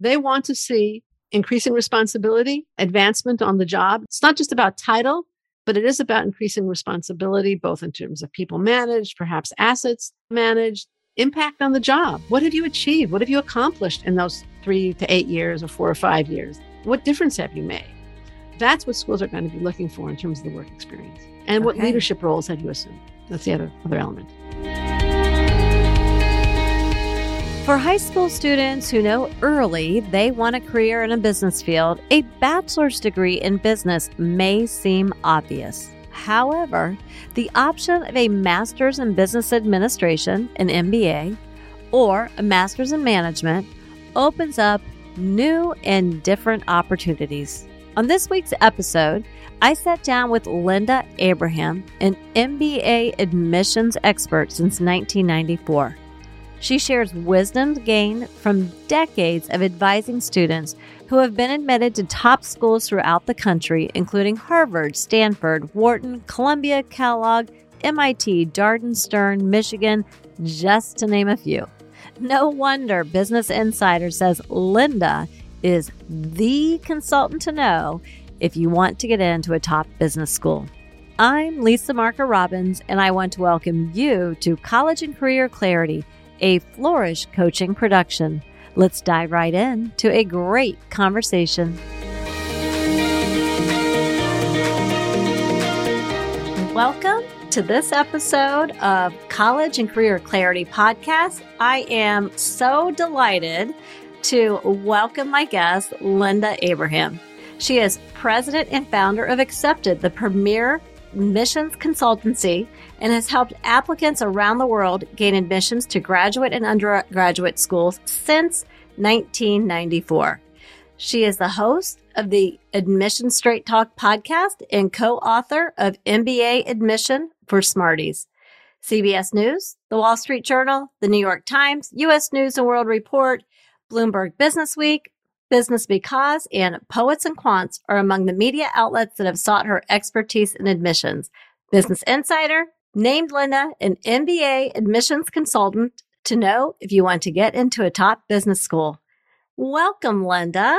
They want to see increasing responsibility, advancement on the job. It's not just about title, but it is about increasing responsibility, both in terms of people managed, perhaps assets managed, impact on the job. What have you achieved? What have you accomplished in those three to eight years or four or five years? What difference have you made? That's what schools are going to be looking for in terms of the work experience. And what leadership roles have you assumed? That's the other other element. For high school students who know early they want a career in a business field, a bachelor's degree in business may seem obvious. However, the option of a master's in business administration, an MBA, or a master's in management opens up new and different opportunities. On this week's episode, I sat down with Linda Abraham, an MBA admissions expert since 1994. She shares wisdom gained from decades of advising students who have been admitted to top schools throughout the country, including Harvard, Stanford, Wharton, Columbia, Kellogg, MIT, Darden, Stern, Michigan, just to name a few. No wonder Business Insider says Linda is the consultant to know if you want to get into a top business school. I'm Lisa Marker Robbins, and I want to welcome you to College and Career Clarity a Flourish coaching production. Let's dive right in to a great conversation. Welcome to this episode of College and Career Clarity Podcast. I am so delighted to welcome my guest, Linda Abraham. She is president and founder of Accepted, the premier admissions consultancy and has helped applicants around the world gain admissions to graduate and undergraduate schools since 1994. She is the host of the Admission Straight Talk podcast and co-author of MBA Admission for Smarties. CBS News, The Wall Street Journal, The New York Times, U.S. News and World Report, Bloomberg Business Week, Business Because, and Poets and Quants are among the media outlets that have sought her expertise in admissions. Business Insider named Linda an MBA admissions consultant to know if you want to get into a top business school. Welcome, Linda.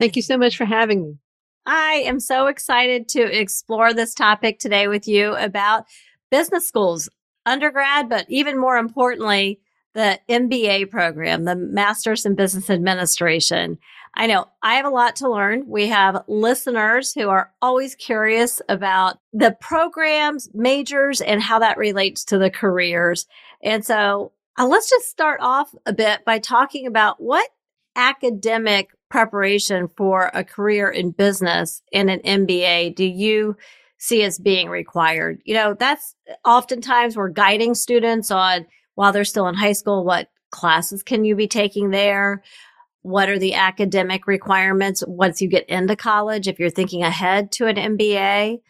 Thank you so much for having me. I am so excited to explore this topic today with you about business schools, undergrad, but even more importantly, the MBA program, the Master's in Business Administration. I know I have a lot to learn. We have listeners who are always curious about the programs, majors, and how that relates to the careers. And so uh, let's just start off a bit by talking about what academic preparation for a career in business in an MBA do you see as being required? You know, that's oftentimes we're guiding students on while they're still in high school, what classes can you be taking there? What are the academic requirements once you get into college if you're thinking ahead to an MBA?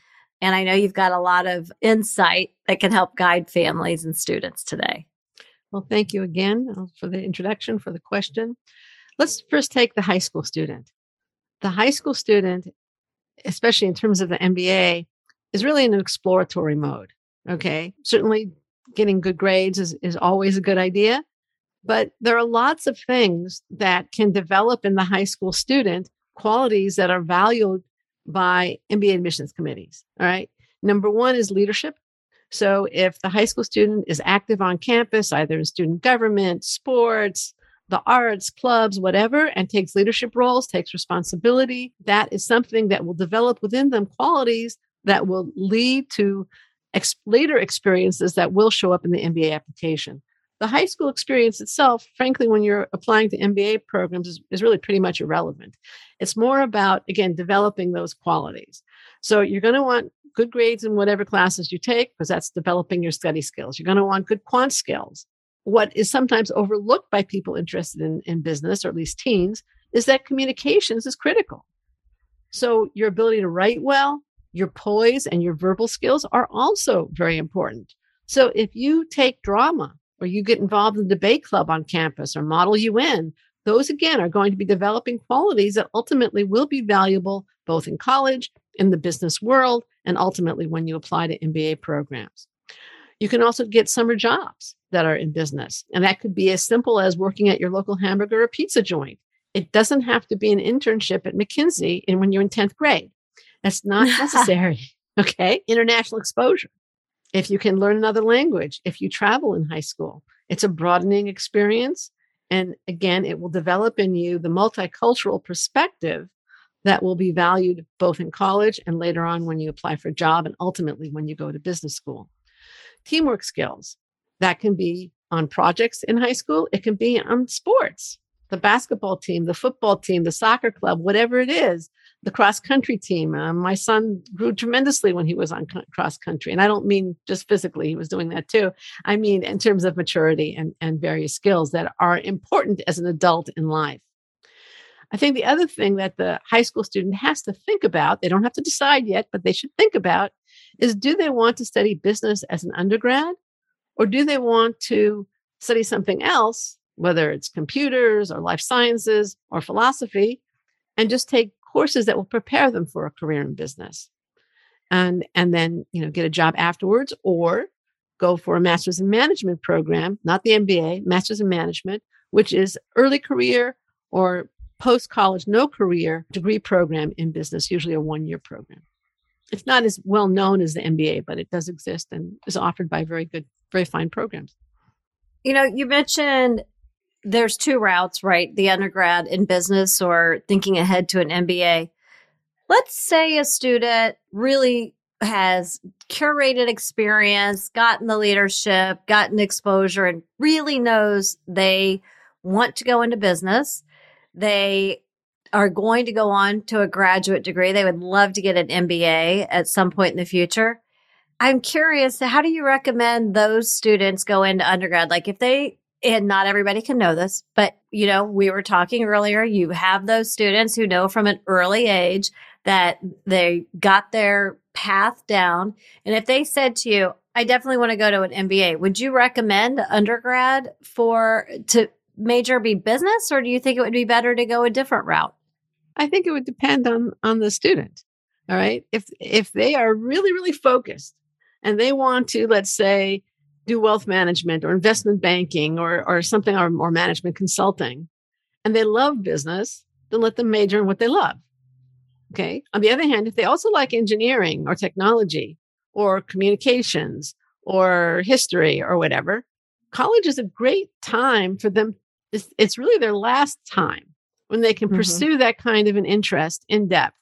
And I know you've got a lot of insight that can help guide families and students today. Well, thank you again uh, for the introduction, for the question. Let's first take the high school student. The high school student, especially in terms of the MBA, is really in an exploratory mode. Okay. Certainly getting good grades is, is always a good idea. But there are lots of things that can develop in the high school student, qualities that are valued by MBA admissions committees. All right. Number one is leadership. So if the high school student is active on campus, either in student government, sports, the arts, clubs, whatever, and takes leadership roles, takes responsibility, that is something that will develop within them qualities that will lead to ex- later experiences that will show up in the MBA application. The high school experience itself, frankly, when you're applying to MBA programs, is, is really pretty much irrelevant. It's more about, again, developing those qualities. So you're going to want good grades in whatever classes you take, because that's developing your study skills. You're going to want good quant skills. What is sometimes overlooked by people interested in, in business, or at least teens, is that communications is critical. So your ability to write well, your poise and your verbal skills are also very important. So if you take drama or you get involved in the debate club on campus or model UN, those again are going to be developing qualities that ultimately will be valuable both in college, in the business world, and ultimately when you apply to MBA programs. You can also get summer jobs that are in business. And that could be as simple as working at your local hamburger or pizza joint It doesn't have to be an internship at McKinsey in when you're in 10th grade. That's not necessary. okay. International exposure. If you can learn another language, if you travel in high school, it's a broadening experience. And again, it will develop in you the multicultural perspective that will be valued both in college and later on when you apply for a job and ultimately when you go to business school. Teamwork skills that can be on projects in high school, it can be on sports, the basketball team, the football team, the soccer club, whatever it is, the cross country team. Um, my son grew tremendously when he was on cross country. And I don't mean just physically, he was doing that too. I mean, in terms of maturity and, and various skills that are important as an adult in life. I think the other thing that the high school student has to think about, they don't have to decide yet, but they should think about is do they want to study business as an undergrad or do they want to study something else, whether it's computers or life sciences or philosophy, and just take courses that will prepare them for a career in business? And, and then, you know, get a job afterwards or go for a master's in management program, not the MBA, master's in management, which is early career or post college, no career degree program in business, usually a one year program. It's not as well known as the MBA, but it does exist and is offered by very good, very fine programs. You know, you mentioned there's two routes, right? The undergrad in business or thinking ahead to an MBA. Let's say a student really has curated experience, gotten the leadership, gotten exposure, and really knows they want to go into business they are going to go on to a graduate degree. They would love to get an MBA at some point in the future. I'm curious, how do you recommend those students go into undergrad? Like if they, and not everybody can know this, but you know, we were talking earlier, you have those students who know from an early age that they got their path down. And if they said to you, I definitely want to go to an MBA, would you recommend undergrad for, to, major be business or do you think it would be better to go a different route? I think it would depend on on the student. All right. If if they are really really focused and they want to let's say do wealth management or investment banking or or something or, or management consulting and they love business, then let them major in what they love. Okay? On the other hand, if they also like engineering or technology or communications or history or whatever, college is a great time for them it's, it's really their last time when they can mm-hmm. pursue that kind of an interest in depth.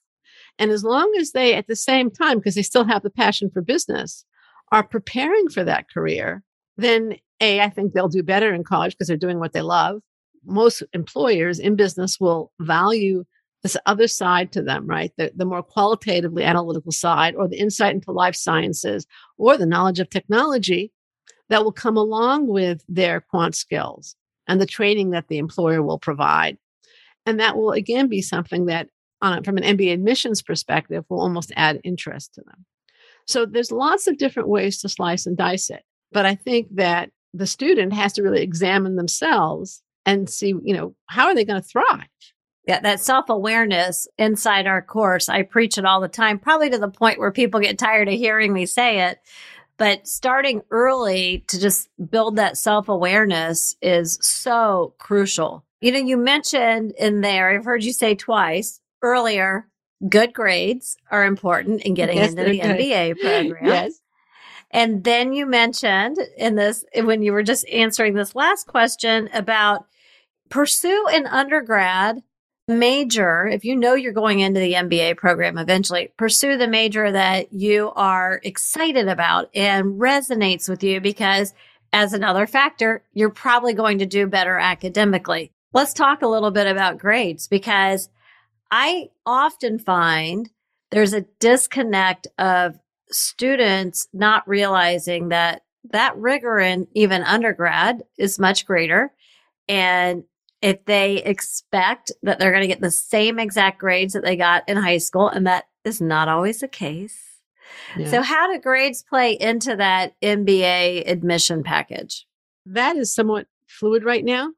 And as long as they, at the same time, because they still have the passion for business, are preparing for that career, then A, I think they'll do better in college because they're doing what they love. Most employers in business will value this other side to them, right? The, the more qualitatively analytical side or the insight into life sciences or the knowledge of technology that will come along with their quant skills and the training that the employer will provide. And that will again be something that, from an MBA admissions perspective, will almost add interest to them. So there's lots of different ways to slice and dice it. But I think that the student has to really examine themselves and see, you know, how are they going to thrive? Yeah, that self awareness inside our course, I preach it all the time, probably to the point where people get tired of hearing me say it. But starting early to just build that self awareness is so crucial. You know, you mentioned in there, I've heard you say twice earlier, good grades are important in getting yes, into the good. MBA program. yes. And then you mentioned in this, when you were just answering this last question about pursue an undergrad major, if you know you're going into the MBA program eventually, pursue the major that you are excited about and resonates with you because as another factor, you're probably going to do better academically. Let's talk a little bit about grades because I often find there's a disconnect of students not realizing that that rigor in even undergrad is much greater and if they expect that they're going to get the same exact grades that they got in high school, and that is not always the case. Yeah. So, how do grades play into that MBA admission package? That is somewhat fluid right now.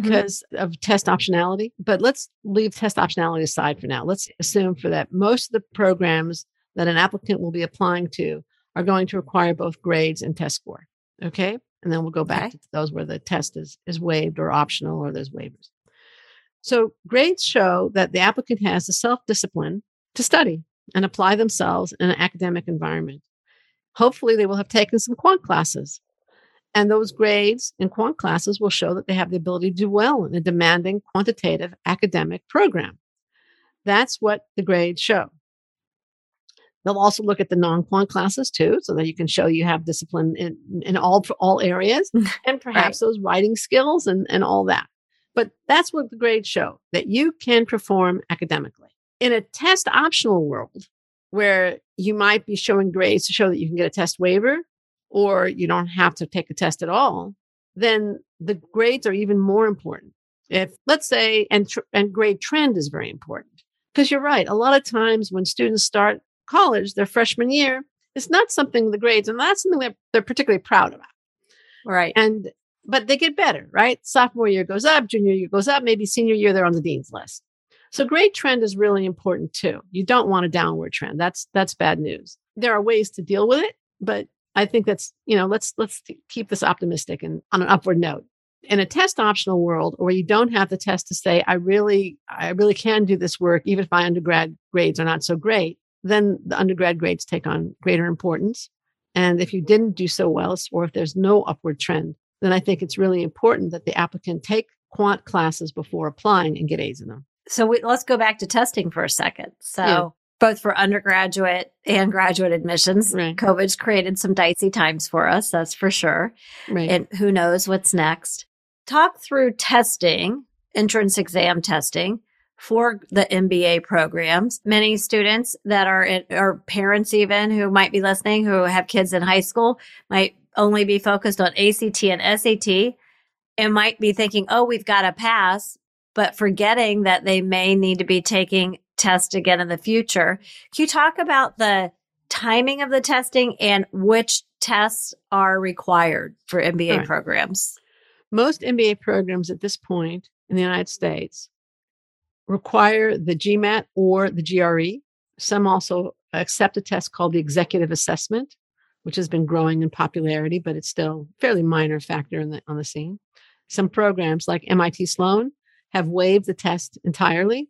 Because mm-hmm. of test optionality. But let's leave test optionality aside for now. Let's assume for that most of the programs that an applicant will be applying to are going to require both grades and test score. Okay and then we'll go back okay. to those where the test is is waived or optional or there's waivers. So grades show that the applicant has the self discipline to study and apply themselves in an academic environment. Hopefully, they will have taken some quant classes. And those grades in quant classes will show that they have the ability to do well in a demanding quantitative academic program. That's what the grades show. They'll also look at the non-quant classes too, so that you can show you have discipline in, in all all areas, and perhaps right. those writing skills and, and all that. But that's what the grades show that you can perform academically. In a test optional world, where you might be showing grades to show that you can get a test waiver, or you don't have to take a test at all, then the grades are even more important. If let's say, and tr- and grade trend is very important because you're right. A lot of times when students start college, their freshman year, it's not something the grades, and that's something that they're particularly proud about. Right. And but they get better, right? Sophomore year goes up, junior year goes up, maybe senior year they're on the dean's list. So grade trend is really important too. You don't want a downward trend. That's that's bad news. There are ways to deal with it, but I think that's, you know, let's let's keep this optimistic and on an upward note. In a test optional world where you don't have the test to say I really I really can do this work even if my undergrad grades are not so great, then the undergrad grades take on greater importance. And if you didn't do so well, or if there's no upward trend, then I think it's really important that the applicant take quant classes before applying and get A's in them. So we, let's go back to testing for a second. So yeah. Both for undergraduate and graduate admissions, right. COVID's created some dicey times for us. That's for sure. Right. And who knows what's next. Talk through testing, entrance exam testing for the MBA programs. Many students that are in, or parents even who might be listening who have kids in high school might only be focused on ACT and SAT and might be thinking, "Oh, we've got to pass," but forgetting that they may need to be taking tests again in the future. Can you talk about the timing of the testing and which tests are required for MBA right. programs? Most MBA programs at this point in the United States require the GMAT or the GRE. Some also accept a test called the executive assessment, which has been growing in popularity, but it's still a fairly minor factor in the, on the scene. Some programs like MIT Sloan have waived the test entirely.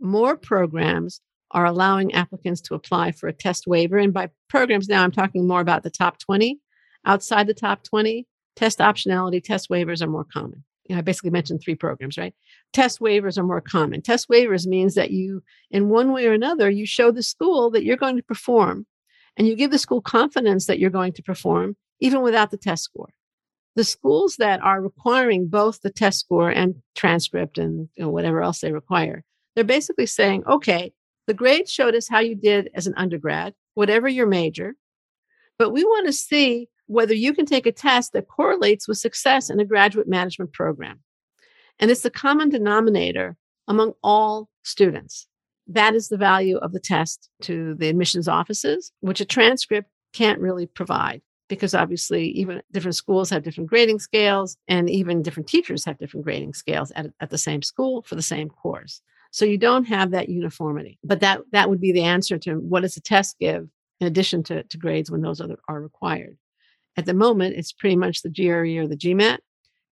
More programs are allowing applicants to apply for a test waiver. And by programs now, I'm talking more about the top 20. Outside the top 20, test optionality, test waivers are more common you know, I basically mentioned three programs, right? Test waivers are more common. Test waivers means that you, in one way or another, you show the school that you're going to perform and you give the school confidence that you're going to perform even without the test score. The schools that are requiring both the test score and transcript and you know, whatever else they require, they're basically saying, okay, the grade showed us how you did as an undergrad, whatever your major, but we want to see whether you can take a test that correlates with success in a graduate management program. And it's the common denominator among all students. That is the value of the test to the admissions offices, which a transcript can't really provide because obviously even different schools have different grading scales and even different teachers have different grading scales at, at the same school for the same course. So you don't have that uniformity. But that that would be the answer to what does a test give in addition to, to grades when those are, are required. At the moment, it's pretty much the GRE or the GMAT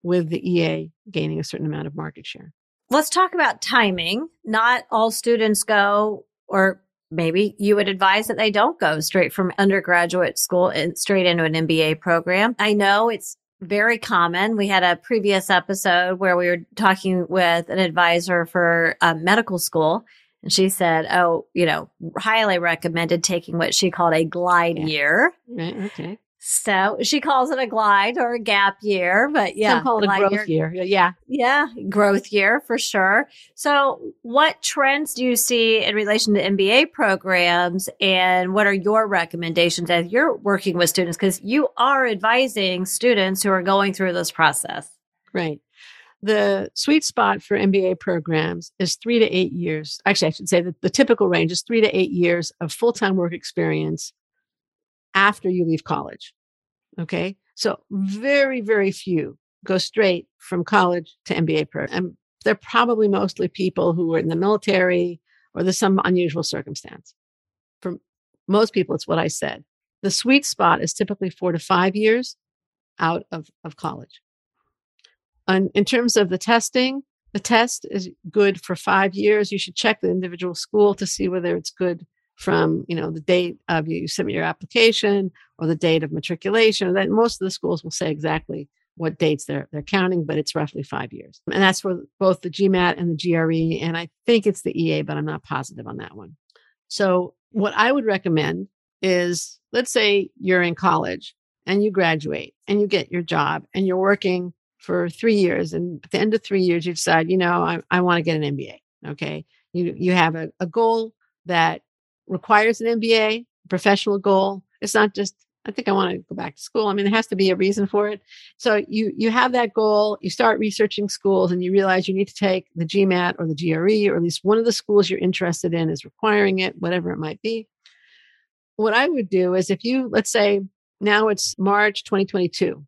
with the EA gaining a certain amount of market share. Let's talk about timing. Not all students go, or maybe you would advise that they don't go straight from undergraduate school and straight into an MBA program. I know it's very common. We had a previous episode where we were talking with an advisor for um, medical school. And she said, Oh, you know, highly recommended taking what she called a glide yeah. year. Right. Okay. So she calls it a glide or a gap year, but yeah, Some call it a growth year. year. Yeah. Yeah. Growth year for sure. So what trends do you see in relation to MBA programs and what are your recommendations as you're working with students? Cause you are advising students who are going through this process. Right. The sweet spot for MBA programs is three to eight years. Actually, I should say that the typical range is three to eight years of full time work experience after you leave college. Okay. So very, very few go straight from college to MBA program. And they're probably mostly people who are in the military or there's some unusual circumstance. For most people, it's what I said. The sweet spot is typically four to five years out of, of college. And in terms of the testing, The test is good for five years. You should check the individual school to see whether it's good from you know the date of you submit your application or the date of matriculation. That most of the schools will say exactly what dates they're they're counting, but it's roughly five years, and that's for both the GMAT and the GRE. And I think it's the EA, but I'm not positive on that one. So what I would recommend is, let's say you're in college and you graduate and you get your job and you're working for three years, and at the end of three years you decide, you know, I, I want to get an MBA. Okay, you you have a, a goal that requires an MBA, professional goal. It's not just I think I want to go back to school. I mean, there has to be a reason for it. So you you have that goal, you start researching schools and you realize you need to take the GMAT or the GRE or at least one of the schools you're interested in is requiring it, whatever it might be. What I would do is if you let's say now it's March 2022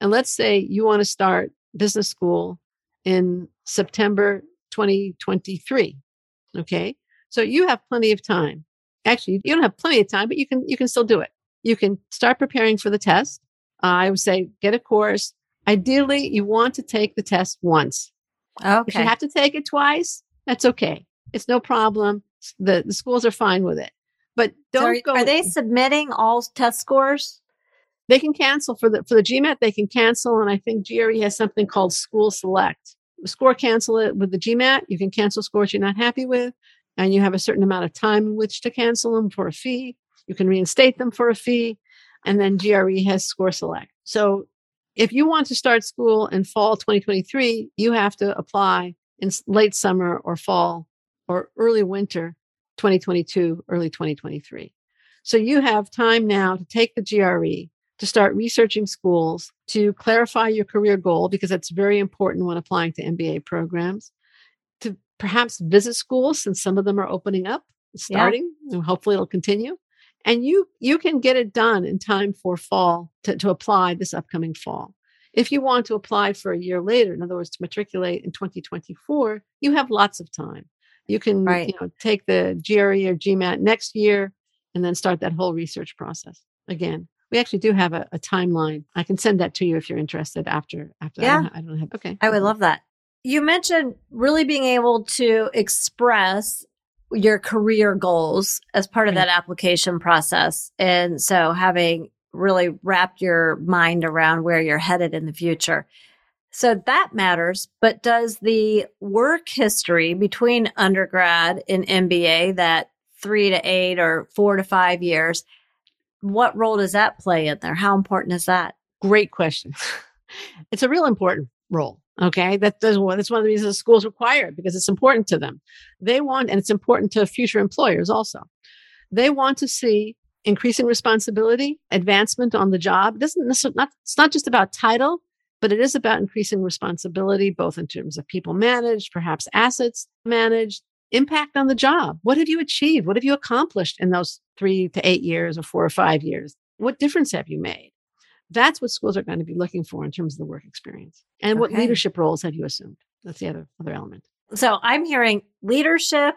and let's say you want to start business school in September 2023, okay? So you have plenty of time. Actually, you don't have plenty of time, but you can you can still do it you can start preparing for the test. Uh, I would say get a course. Ideally, you want to take the test once. Okay. If you have to take it twice, that's okay. It's no problem. The, the schools are fine with it. But don't so are, go. Are they submitting all test scores? They can cancel for the for the GMAT. They can cancel, and I think GRE has something called Score Select. Score cancel it with the GMAT. You can cancel scores you're not happy with, and you have a certain amount of time in which to cancel them for a fee. You can reinstate them for a fee. And then GRE has score select. So if you want to start school in fall 2023, you have to apply in late summer or fall or early winter 2022, early 2023. So you have time now to take the GRE, to start researching schools, to clarify your career goal, because that's very important when applying to MBA programs, perhaps visit schools since some of them are opening up, starting, yeah. and hopefully it'll continue. And you you can get it done in time for fall to, to apply this upcoming fall. If you want to apply for a year later in other words to matriculate in 2024 you have lots of time. You can right. you know take the gre or gmat next year and then start that whole research process again. We actually do have a, a timeline. I can send that to you if you're interested after after yeah. I, don't, I don't have okay i would love that you mentioned really being able to express your career goals as part of mm-hmm. that application process. And so having really wrapped your mind around where you're headed in the future. So that matters, but does the work history between undergrad and MBA, that three to eight or four to five years, what role does that play in there? How important is that? Great question. it's a real important role. Okay. That, that's one, that's one of the reasons schools require it because it's important to them. They want, and it's important to future employers also. They want to see increasing responsibility, advancement on the job. It doesn't necessarily, not, it's not just about title, but it is about increasing responsibility, both in terms of people managed, perhaps assets managed, impact on the job. What have you achieved? What have you accomplished in those three to eight years or four or five years? What difference have you made? That's what schools are going to be looking for in terms of the work experience. And okay. what leadership roles have you assumed? That's the other other element. So I'm hearing leadership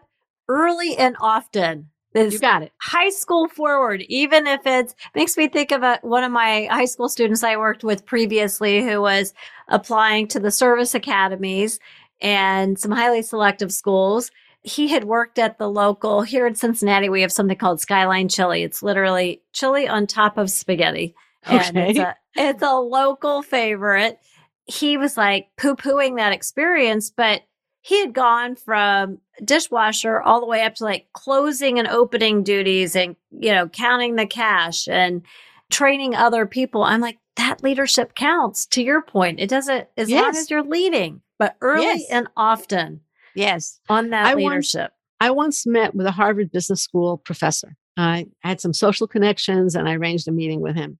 early and often. You got it. High school forward, even if it's makes me think of a, one of my high school students I worked with previously who was applying to the service academies and some highly selective schools. He had worked at the local here in Cincinnati. We have something called Skyline Chili. It's literally chili on top of spaghetti. Oh, and okay. it's, a, it's a local favorite. He was like poo pooing that experience, but he had gone from dishwasher all the way up to like closing and opening duties and, you know, counting the cash and training other people. I'm like, that leadership counts to your point. It doesn't, as yes. long as you're leading, but early yes. and often. Yes. On that I leadership. Once, I once met with a Harvard Business School professor. I had some social connections and I arranged a meeting with him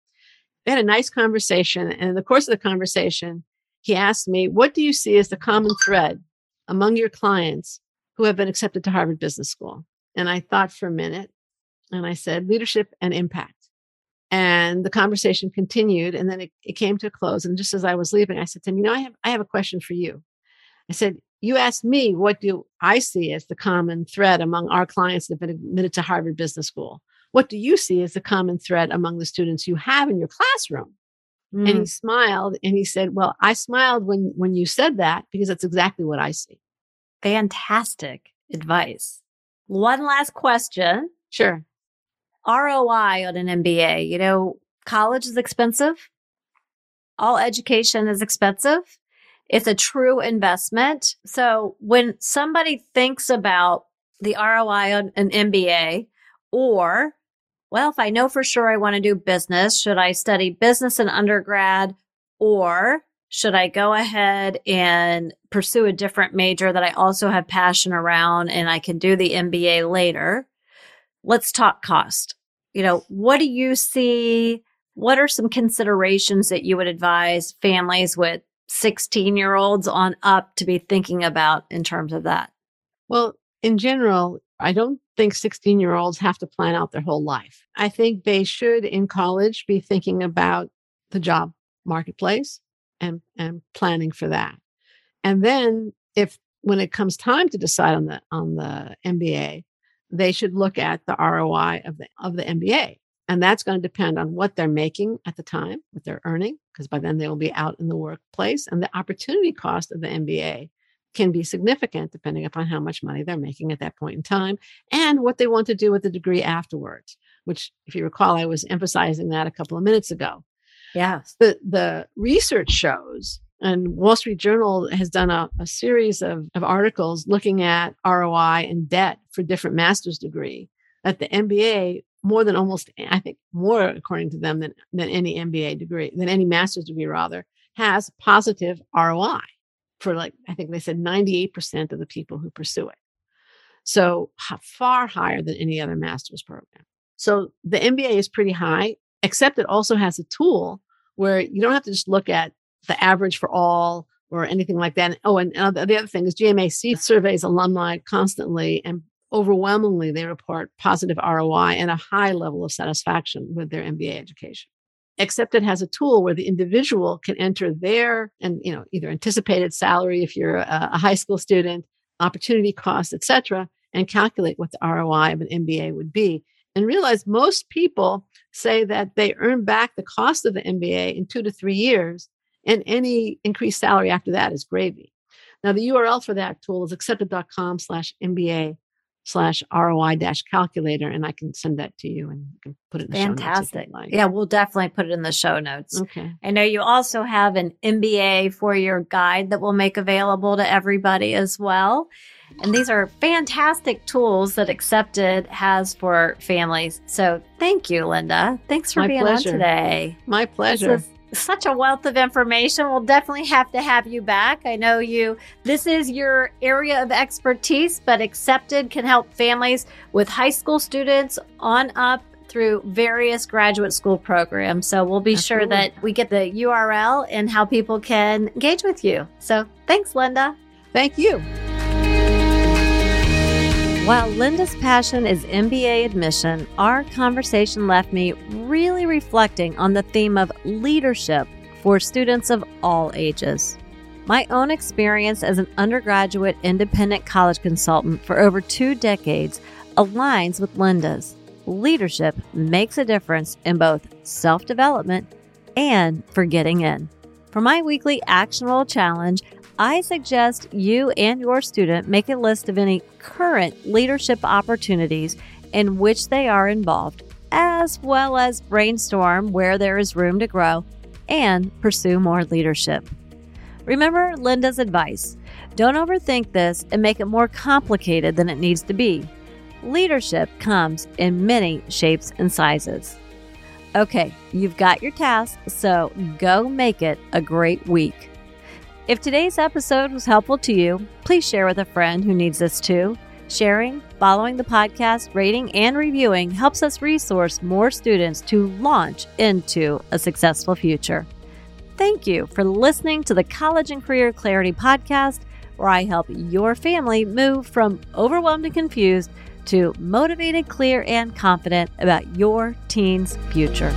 we had a nice conversation. And in the course of the conversation, he asked me, What do you see as the common thread among your clients who have been accepted to Harvard Business School? And I thought for a minute and I said, Leadership and impact. And the conversation continued and then it, it came to a close. And just as I was leaving, I said to him, You know, I have, I have a question for you. I said, You asked me, what do I see as the common thread among our clients that have been admitted to Harvard Business School? What do you see as the common thread among the students you have in your classroom? And he Mm, smiled and he said, Well, I smiled when when you said that because that's exactly what I see. fantastic advice. One last question. Sure. ROI on an MBA. You know, college is expensive. All education is expensive. It's a true investment. So when somebody thinks about the ROI on an MBA or, well, if I know for sure I want to do business, should I study business in undergrad or should I go ahead and pursue a different major that I also have passion around and I can do the MBA later? Let's talk cost. You know, what do you see? What are some considerations that you would advise families with 16 year olds on up to be thinking about in terms of that? Well, in general, I don't think 16 year olds have to plan out their whole life. I think they should in college be thinking about the job marketplace and, and planning for that. And then if when it comes time to decide on the on the MBA, they should look at the ROI of the of the MBA. And that's going to depend on what they're making at the time, what they're earning, because by then they will be out in the workplace. And the opportunity cost of the MBA can be significant depending upon how much money they're making at that point in time and what they want to do with the degree afterwards, which, if you recall, I was emphasizing that a couple of minutes ago. Yes. The, the research shows, and Wall Street Journal has done a, a series of, of articles looking at ROI and debt for different master's degree, that the MBA more than almost, I think more according to them than, than any MBA degree, than any master's degree rather, has positive ROI for like, I think they said 98% of the people who pursue it. So far higher than any other master's program. So the MBA is pretty high, except it also has a tool where you don't have to just look at the average for all or anything like that. Oh, and, and the other thing is GMAC surveys alumni constantly and overwhelmingly they report positive ROI and a high level of satisfaction with their MBA education. Accepted has a tool where the individual can enter their and you know either anticipated salary if you're a, a high school student, opportunity cost, etc., and calculate what the ROI of an MBA would be. And realize most people say that they earn back the cost of the MBA in two to three years, and any increased salary after that is gravy. Now, the URL for that tool is accepted.com slash MBA slash ROI dash calculator, and I can send that to you and you can put it in the show notes Fantastic. like. Yeah, we'll definitely put it in the show notes. Okay. I know you also have an MBA for your guide that we'll make available to everybody as well. And these are fantastic tools that Accepted has for families. So thank you, Linda. Thanks for My being pleasure. on today. My pleasure. Such a wealth of information. We'll definitely have to have you back. I know you, this is your area of expertise, but Accepted can help families with high school students on up through various graduate school programs. So we'll be sure that we get the URL and how people can engage with you. So thanks, Linda. Thank you. While Linda's passion is MBA admission, our conversation left me really reflecting on the theme of leadership for students of all ages. My own experience as an undergraduate independent college consultant for over two decades aligns with Linda's. Leadership makes a difference in both self development and for getting in. For my weekly actionable challenge, I suggest you and your student make a list of any current leadership opportunities in which they are involved, as well as brainstorm where there is room to grow and pursue more leadership. Remember Linda's advice don't overthink this and make it more complicated than it needs to be. Leadership comes in many shapes and sizes. Okay, you've got your task, so go make it a great week. If today's episode was helpful to you, please share with a friend who needs this too. Sharing, following the podcast, rating, and reviewing helps us resource more students to launch into a successful future. Thank you for listening to the College and Career Clarity podcast, where I help your family move from overwhelmed and confused to motivated, clear, and confident about your teen's future.